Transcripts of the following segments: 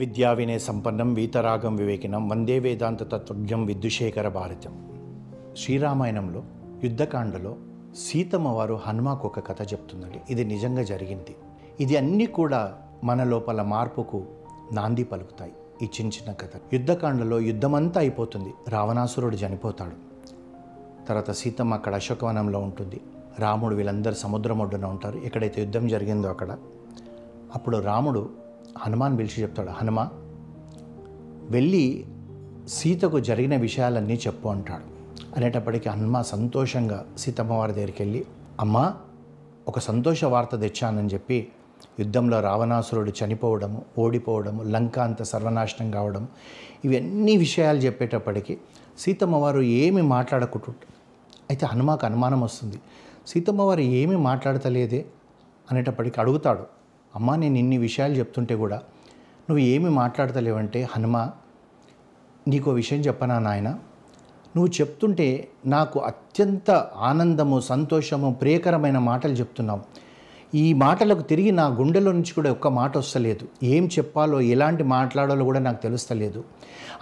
విద్యా వినయ సంపన్నం వీతరాగం వివేకినం వందే వేదాంత తత్వజ్ఞం విద్యుశేఖర భారతం. శ్రీరామాయణంలో యుద్ధకాండలో సీతమ్మ వారు హనుమాకు ఒక కథ చెప్తుందండి. ఇది నిజంగా జరిగింది. ఇది అన్నీ కూడా మన లోపల మార్పుకు నాంది పలుకుతాయి. ఈ చిన్న చిన్న కథ. యుద్ధకాండలో యుద్ధమంతా అయిపోతుంది. రావణాసురుడు చనిపోతాడు. తర్వాత సీతమ్మ అక్కడ అశోకవనంలో ఉంటుంది. రాముడు వీళ్ళందరూ సముద్రం ఒడ్డున ఉంటారు. ఎక్కడైతే యుద్ధం జరిగిందో అక్కడ. అప్పుడు రాముడు హనుమాన్ పిలిచి చెప్తాడు హనుమ వెళ్ళి సీతకు జరిగిన విషయాలన్నీ చెప్పు అంటాడు. అనేటప్పటికీ హనుమ సంతోషంగా సీతమ్మ వారి దగ్గరికి వెళ్ళి అమ్మ ఒక సంతోష వార్త తెచ్చానని చెప్పి యుద్ధంలో రావణాసురుడు చనిపోవడము ఓడిపోవడము లంక అంత సర్వనాశనం కావడం ఇవన్నీ విషయాలు చెప్పేటప్పటికీ సీతమ్మ వారు ఏమి మాట్లాడకుంటు అయితే హనుమాకు అనుమానం వస్తుంది. సీతమ్మ వారు మాట్లాడతలేదే? అనేటప్పటికి అడుగుతాడు అమ్మా నేను ఇన్ని విషయాలు చెప్తుంటే కూడా నువ్వు ఏమి మాట్లాడతలేవంటే హనుమ నీకో విషయం చెప్పనా నాయన? నువ్వు చెప్తుంటే నాకు అత్యంత ఆనందము సంతోషము ప్రియకరమైన మాటలు చెప్తున్నావు. ఈ మాటలకు తిరిగి నా గుండెలో నుంచి కూడా ఒక్క మాట వస్తలేదు. ఏం చెప్పాలో ఎలాంటి మాట్లాడాలో కూడా నాకు తెలుస్తలేదు.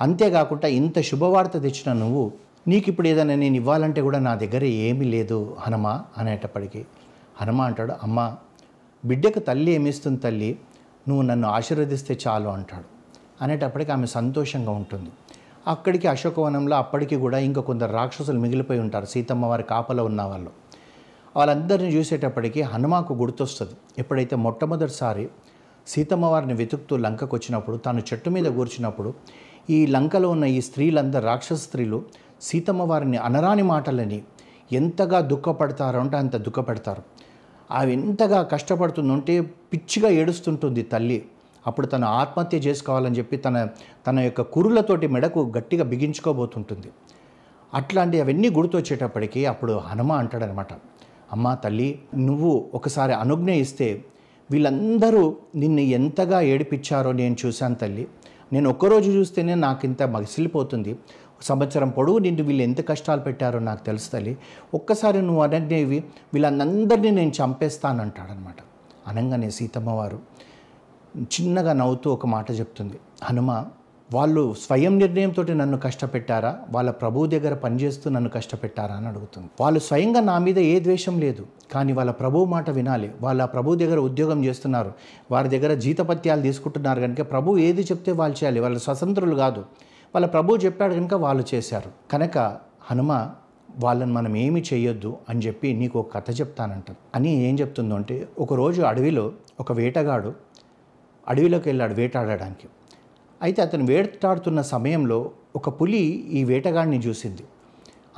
అంతేకాకుండా ఇంత శుభవార్త తెచ్చిన నువ్వు నీకు ఇప్పుడు ఏదైనా నేను ఇవ్వాలంటే కూడా నా దగ్గర ఏమీ లేదు హనుమ అనేటప్పటికీ. హనుమ అంటాడు అమ్మ బిడ్డకు తల్లి ఏమిస్తుంది తల్లి? నువ్వు నన్ను ఆశీర్వదిస్తే చాలు అంటాడు. అనేటప్పటికి ఆమె సంతోషంగా ఉంటుంది. అక్కడికి అశోకవనంలో అప్పటికి కూడా ఇంకా కొందరు రాక్షసులు మిగిలిపోయి ఉంటారు. సీతమ్మ వారి కాపలో ఉన్న వాళ్ళు. వాళ్ళందరిని చూసేటప్పటికి హనుమాకు గుర్తొస్తుంది. ఎప్పుడైతే మొట్టమొదటిసారి సీతమ్మ వారిని వెతుకుతూ లంకకు వచ్చినప్పుడు తాను చెట్టు మీద కూర్చున్నప్పుడు ఈ లంకలో ఉన్న ఈ స్త్రీలందరూ రాక్షస స్త్రీలు సీతమ్మ వారిని అనరాని మాటలని ఎంతగా దుఃఖపడతారో అంటే అంత దుఃఖపడతారు. అవి ఎంతగా కష్టపడుతుందంటే పిచ్చిగా ఏడుస్తుంటుంది తల్లి. అప్పుడు తను ఆత్మహత్య చేసుకోవాలని చెప్పి తన తన యొక్క కురులతోటి మెడకు గట్టిగా బిగించుకోబోతుంటుంది. అట్లాంటి అవన్నీ గుర్తొచ్చేటప్పటికీ అప్పుడు హనుమ అంటాడనమాట అమ్మా తల్లి నువ్వు ఒకసారి అనుజ్ఞ ఇస్తే వీళ్ళందరూ నిన్ను ఎంతగా ఏడిపించారో నేను చూశాను తల్లి. నేను ఒక్కరోజు చూస్తేనే నాకు ఇంత మగిసిలిపోతుంది సంవత్సరం పొడవు నిన్ను వీళ్ళు ఎంత కష్టాలు పెట్టారో నాకు తెలుసు తల్లి. ఒక్కసారి నువ్వు అననేవి వీళ్ళందరినీ నేను చంపేస్తానంటాడనమాట. అనగానే సీతమ్మ వారు చిన్నగా నవ్వుతూ ఒక మాట చెప్తుంది. హనుమ వాళ్ళు స్వయం నిర్ణయంతో నన్ను కష్టపెట్టారా? వాళ్ళ ప్రభువు దగ్గర పనిచేస్తూ నన్ను కష్టపెట్టారా అని అడుగుతుంది. వాళ్ళు స్వయంగా నా మీద ఏ ద్వేషం లేదు కానీ వాళ్ళ ప్రభువు మాట వినాలి. వాళ్ళ ప్రభువు దగ్గర ఉద్యోగం చేస్తున్నారు. వారి దగ్గర జీతపత్యాలు తీసుకుంటున్నారు. కనుక ప్రభు ఏది చెప్తే వాళ్ళు చేయాలి. వాళ్ళ స్వతంత్రులు కాదు. వాళ్ళ ప్రభువు చెప్పాడు కనుక వాళ్ళు చేశారు. కనుక హనుమ వాళ్ళని మనం ఏమి చేయొద్దు అని చెప్పి నీకు ఒక కథ చెప్తానంటారు. అని ఏం చెప్తుందో అంటే ఒకరోజు అడవిలో ఒక వేటగాడు అడవిలోకి వెళ్ళాడు వేటాడడానికి. అయితే అతను వేటాడుతున్న సమయంలో ఒక పులి ఈ వేటగాడిని చూసింది.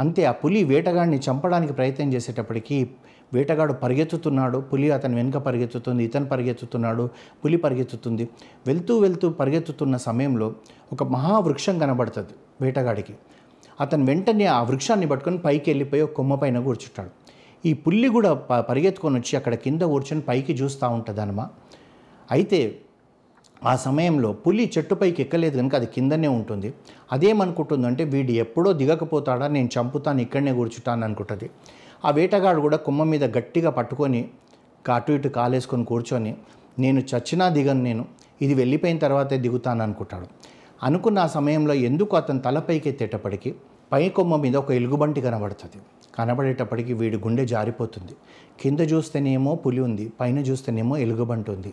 అంతే ఆ పులి వేటగాడిని చంపడానికి ప్రయత్నం చేసేటప్పటికీ వేటగాడు పరిగెత్తుతున్నాడు పులి అతని వెనుక పరిగెత్తుతుంది ఇతను పరిగెత్తుతున్నాడు పులి పరిగెత్తుతుంది. వెళ్తూ వెళ్తూ పరిగెత్తుతున్న సమయంలో ఒక మహావృక్షం కనబడుతుంది వేటగాడికి. అతను వెంటనే ఆ వృక్షాన్ని పట్టుకొని పైకి వెళ్ళిపోయి ఒక కొమ్మ పైన కూర్చుంటాడు. ఈ పుల్లి కూడా ప- పరిగెత్తుకొని వచ్చి అక్కడ కింద కూర్చొని పైకి చూస్తూ ఉంటుంది అనమా అయితే ఆ సమయంలో పులి చెట్టుపైకి ఎక్కలేదు కనుక అది కిందనే ఉంటుంది. అదేమనుకుంటుందంటే వీడు ఎప్పుడో దిగకపోతాడా నేను చంపుతాను ఇక్కడనే కూర్చుంటాను అనుకుంటుంది. ఆ వేటగాడు కూడా కుమ్మ మీద గట్టిగా పట్టుకొని అటు ఇటు కాలేసుకొని కూర్చొని నేను చచ్చినా దిగను నేను ఇది వెళ్ళిపోయిన తర్వాతే దిగుతాను అనుకుంటాడు. అనుకున్న ఆ సమయంలో ఎందుకు అతను తలపైకి ఎత్తేటప్పటికీ పై కొమ్మ మీద ఒక ఎలుగుబంటి కనబడుతుంది. కనబడేటప్పటికి వీడి గుండె జారిపోతుంది. కింద చూస్తేనేమో పులి ఉంది పైన చూస్తేనేమో ఎలుగుబంటి ఉంది.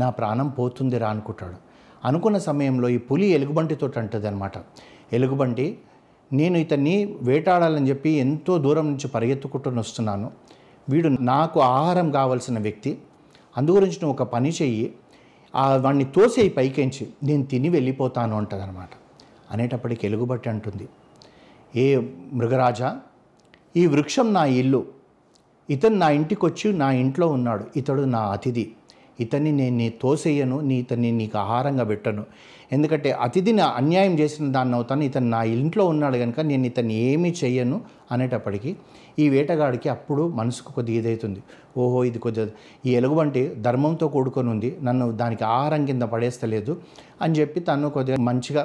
నా ప్రాణం పోతుందిరా అనుకుంటాడు. అనుకున్న సమయంలో ఈ పులి ఎలుగుబంటితో అంటుంది అనమాట ఎలుగుబంటి నేను ఇతన్ని వేటాడాలని చెప్పి ఎంతో దూరం నుంచి పరిగెత్తుకుంటూ వస్తున్నాను. వీడు నాకు ఆహారం కావలసిన వ్యక్తి. అందుగురించి నువ్వు ఒక పని చెయ్యి. ఆ వాడిని తోసేయి పైకెంచి. నేను తిని వెళ్ళిపోతాను అంటుంది అనమాట అనేటప్పటికి ఎలుగుబట్టి అంటుంది. ఏ మృగరాజా ఈ వృక్షం నా ఇల్లు. ఇతను నా ఇంటికి వచ్చి నా ఇంట్లో ఉన్నాడు. ఇతడు నా అతిథి. ఇతన్ని నేను నీ తోసేయను నీ ఇతన్ని నీకు ఆహారంగా పెట్టను. ఎందుకంటే అతిథిని అన్యాయం చేసిన దాన్ని అవుతాను ఇతను నా ఇంట్లో ఉన్నాడు కనుక నేను ఇతన్ని ఏమీ చెయ్యను అనేటప్పటికీ ఈ వేటగాడికి అప్పుడు మనసుకు కొద్ది ఇదవుతుంది ఓహో ఇది కొద్దిగా ఈ ఎలుగుబంటి ధర్మంతో కూడుకొని ఉంది నన్ను దానికి ఆహారం కింద పడేస్తలేదు అని చెప్పి తను కొద్దిగా మంచిగా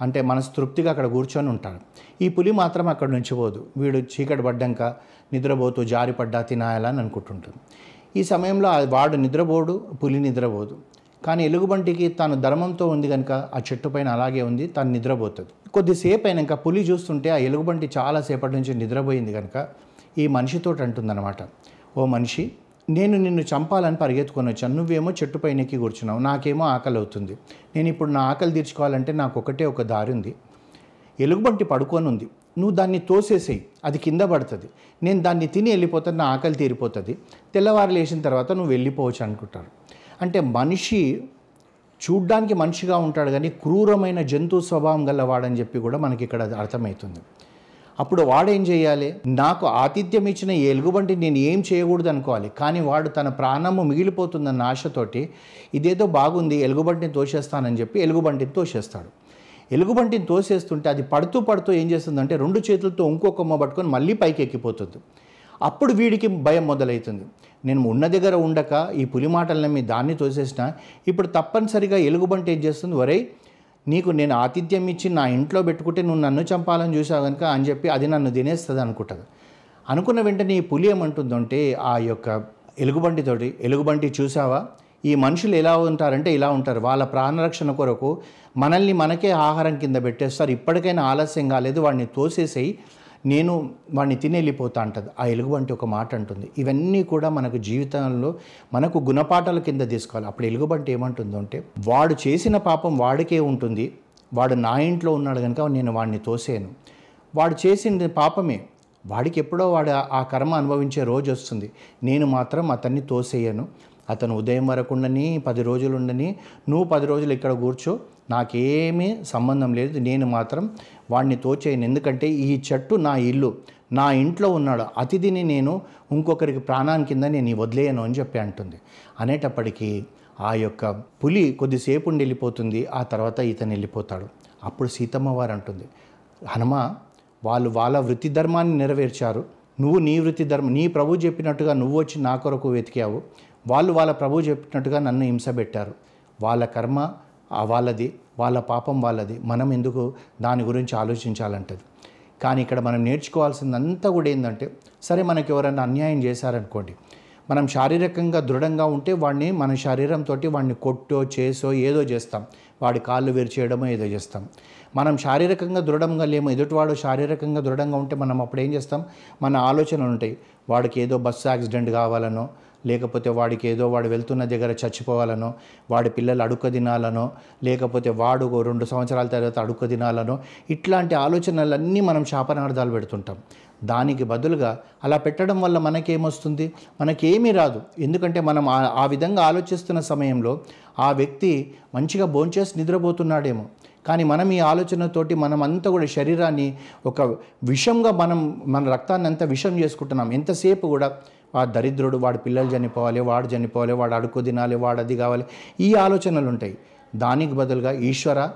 అంటే మనసు తృప్తిగా అక్కడ కూర్చొని ఉంటాడు. ఈ పులి మాత్రం అక్కడ నుంచి పోదు. వీడు చీకటి పడ్డాక నిద్రపోతూ జారిపడ్డా తినాయాలని అనుకుంటుంటుంది. ఈ సమయంలో ఆ వాడు నిద్రపోడు పులి నిద్రపోదు. కానీ ఎలుగుబంటికి తాను ధర్మంతో ఉంది కనుక ఆ చెట్టు పైన అలాగే ఉంది తను నిద్రపోతుంది. కొద్దిసేపు అయినాక పులి చూస్తుంటే ఆ ఎలుగుబంటి చాలాసేపటి నుంచి నిద్రపోయింది కనుక ఈ మనిషితో అంటుందన్నమాట. ఓ మనిషి నేను నిన్ను చంపాలని పరిగెత్తుకొని వచ్చాను. నువ్వేమో చెట్టు పైనకి ఎక్కి కూర్చున్నావు. నాకేమో ఆకలి అవుతుంది నేను ఇప్పుడు నా ఆకలి తీర్చుకోవాలంటే నాకు ఒకటే ఒక దారి ఉంది. ఎలుగుబంటి పడుకొని ఉంది నువ్వు దాన్ని తోసేసేయి. అది కింద పడుతుంది. నేను దాన్ని తిని వెళ్ళిపోతాను నా ఆకలి తీరిపోతుంది. తెల్లవారు లేచిన తర్వాత నువ్వు వెళ్ళిపోవచ్చు అనుకుంటారు. అంటే మనిషి చూడ్డానికి మనిషిగా ఉంటాడు కానీ క్రూరమైన జంతు స్వభావం గలవాడని చెప్పి కూడా మనకి ఇక్కడ అర్థమవుతుంది. అప్పుడు వాడేం చేయాలి? నాకు ఆతిథ్యం ఇచ్చిన ఈ ఎలుగుబంటి నేను ఏం చేయకూడదు అనుకోవాలి. కానీ వాడు తన ప్రాణము మిగిలిపోతుందన్న ఆశతోటి ఇదేదో బాగుంది ఎలుగుబంటిని తోసేస్తానని చెప్పి ఎలుగుబంటిని తోసేస్తాడు. ఎలుగుబంటిని తోసేస్తుంటే అది పడుతూ పడుతూ ఏం చేస్తుందంటే రెండు చేతులతో ఇంకో కొమ్మ పట్టుకొని మళ్ళీ పైకి ఎక్కిపోతుంది. అప్పుడు వీడికి భయం మొదలవుతుంది. నేను ఉన్న దగ్గర ఉండక ఈ పులి మాటలు నమ్మి దాన్ని తోసేసిన. ఇప్పుడు తప్పనిసరిగా ఎలుగుబంటి ఏం చేస్తుంది? వరే నీకు నేను ఆతిథ్యం ఇచ్చి నా ఇంట్లో పెట్టుకుంటే నువ్వు నన్ను చంపాలని చూసావు కనుక అని చెప్పి అది నన్ను తినేస్తుంది అనుకుంటుంది. అనుకున్న వెంటనే ఈ పులి ఏమంటుందంటే ఆ యొక్క ఎలుగుబంటితోటి ఎలుగుబంటి చూసావా? ఈ మనుషులు ఎలా ఉంటారంటే ఇలా ఉంటారు. వాళ్ళ ప్రాణరక్షణ కొరకు మనల్ని మనకే ఆహారం కింద పెట్టేస్తారు. ఇప్పటికైనా ఆలస్యం కాలేదు వాడిని తోసేసేయి నేను వాడిని తిని వెళ్ళిపోతా అంటది. ఆ ఎలుగుబంటి ఒక మాట అంటుంది. ఇవన్నీ కూడా మనకు జీవితంలో మనకు గుణపాఠాల కింద తీసుకోవాలి. అప్పుడు ఎలుగుబంటి ఏమంటుందో అంటే వాడు చేసిన పాపం వాడికే ఉంటుంది. వాడు నా ఇంట్లో ఉన్నాడు కనుక నేను వాడిని తోసేను వాడు చేసింది పాపమే. వాడికి ఎప్పుడో వాడు ఆ కర్మ అనుభవించే రోజు వస్తుంది. నేను మాత్రం అతన్ని తోసేయను. అతను ఉదయం వరకు ఉండని పది రోజులు ఉండని నువ్వు పది రోజులు ఇక్కడ కూర్చో నాకేమీ సంబంధం లేదు నేను మాత్రం వాడిని తోచేయను. ఎందుకంటే ఈ చెట్టు నా ఇల్లు నా ఇంట్లో ఉన్నాడు అతిథిని నేను ఇంకొకరికి ప్రాణాన్ని కింద నేను వదిలేయను అని చెప్పి అంటుంది. అనేటప్పటికీ ఆ యొక్క పులి కొద్దిసేపు ఉండి వెళ్ళిపోతుంది ఆ తర్వాత ఇతను వెళ్ళిపోతాడు. అప్పుడు సీతమ్మ వారు అంటుంది హనుమ వాళ్ళు వాళ్ళ వృత్తి ధర్మాన్ని నెరవేర్చారు. నువ్వు నీ వృత్తి ధర్మం నీ ప్రభు చెప్పినట్టుగా నువ్వు వచ్చి నా కొరకు వెతికావు. వాళ్ళు వాళ్ళ ప్రభు చెప్పినట్టుగా నన్ను హింస పెట్టారు. వాళ్ళ కర్మ వాళ్ళది వాళ్ళ పాపం వాళ్ళది. మనం ఎందుకు దాని గురించి ఆలోచించాలంటది. కానీ ఇక్కడ మనం నేర్చుకోవాల్సిందంతా కూడా ఏంటంటే సరే మనకి ఎవరైనా అన్యాయం చేశారనుకోండి మనం శారీరకంగా దృఢంగా ఉంటే వాడిని మన శరీరంతో వాడిని కొట్టో చేసో ఏదో చేస్తాం. వాడి కాళ్ళు విరిచేయడమో ఏదో చేస్తాం. మనం శారీరకంగా దృఢంగా లేము. ఎదుటివాడు శారీరకంగా దృఢంగా ఉంటే మనం అప్పుడు ఏం చేస్తాం? మన ఆలోచనలు ఉంటాయి. వాడికి ఏదో బస్సు యాక్సిడెంట్ కావాలనో లేకపోతే వాడికి ఏదో వాడు వెళ్తున్న దగ్గర చచ్చిపోవాలనో వాడి పిల్లలు అడుక్క తినాలనో లేకపోతే వాడు రెండు సంవత్సరాల తర్వాత అడుక్క తినాలనో ఇట్లాంటి ఆలోచనలన్నీ మనం శాపనార్థాలు పెడుతుంటాం. దానికి బదులుగా అలా పెట్టడం వల్ల మనకేమొస్తుంది? మనకేమీ రాదు. ఎందుకంటే మనం ఆ ఆ విధంగా ఆలోచిస్తున్న సమయంలో ఆ వ్యక్తి మంచిగా భోంచేసి నిద్రపోతున్నాడేమో. కానీ మనం ఈ ఆలోచనతోటి మనం అంతా కూడా శరీరాన్ని ఒక విషంగా మనం మన రక్తాన్ని అంతా విషం చేసుకుంటున్నాం. ఎంతసేపు కూడా ఆ దరిద్రుడు వాడి పిల్లలు చనిపోవాలి వాడు చనిపోవాలి వాడు అడుక్కు తినాలి వాడు అది కావాలి. ఈ ఆలోచనలు ఉంటాయి. దానికి బదులుగా ఈశ్వర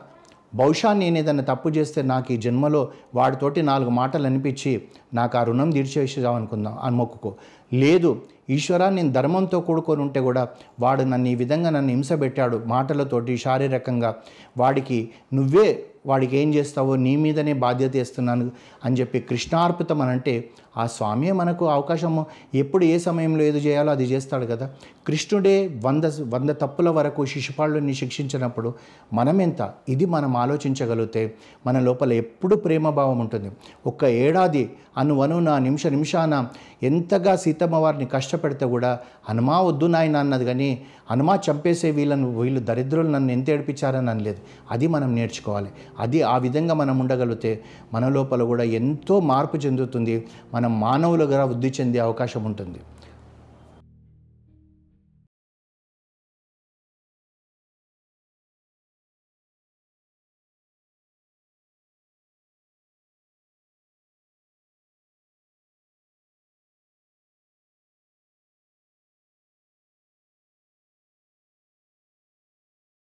బహుశా నేను ఏదైనా తప్పు చేస్తే నాకు ఈ జన్మలో వాడితోటి నాలుగు మాటలు అనిపించి నాకు ఆ రుణం తీర్చేసావు అనుకుందాం అని మొక్కుకో. లేదు ఈశ్వర నేను ధర్మంతో కూడుకొని ఉంటే కూడా వాడు నన్ను ఈ విధంగా నన్ను హింస పెట్టాడు మాటలతోటి శారీరకంగా. వాడికి నువ్వే వాడికి ఏం చేస్తావో నీ మీదనే బాధ్యత ఇస్తున్నాను అని చెప్పి కృష్ణార్పితం అని అంటే ఆ స్వామి మనకు అవకాశము. ఎప్పుడు ఏ సమయంలో ఏది చేయాలో అది చేస్తాడు కదా. కృష్ణుడే వంద వంద తప్పుల వరకు శిశుపాళ్ళని శిక్షించినప్పుడు మనం ఎంత ఇది మనం ఆలోచించగలిగితే మన లోపల ఎప్పుడు ప్రేమభావం ఉంటుంది. ఒక్క ఏడాది అనువనున నిమిష నిమిషాన ఎంతగా సీతమ్మ వారిని కష్టపెడితే కూడా హనుమా వద్దు నాయన అన్నది కానీ హనుమా చంపేసే వీళ్ళను వీళ్ళు దరిద్రులు నన్ను ఎంత ఏడిపించారని అనలేదు. అది మనం నేర్చుకోవాలి. అది ఆ విధంగా మనం ఉండగలిగితే మన లోపల కూడా ఎంతో మార్పు చెందుతుంది. మనం మానవులుగా వృద్ధి చెందే అవకాశం ఉంటుంది.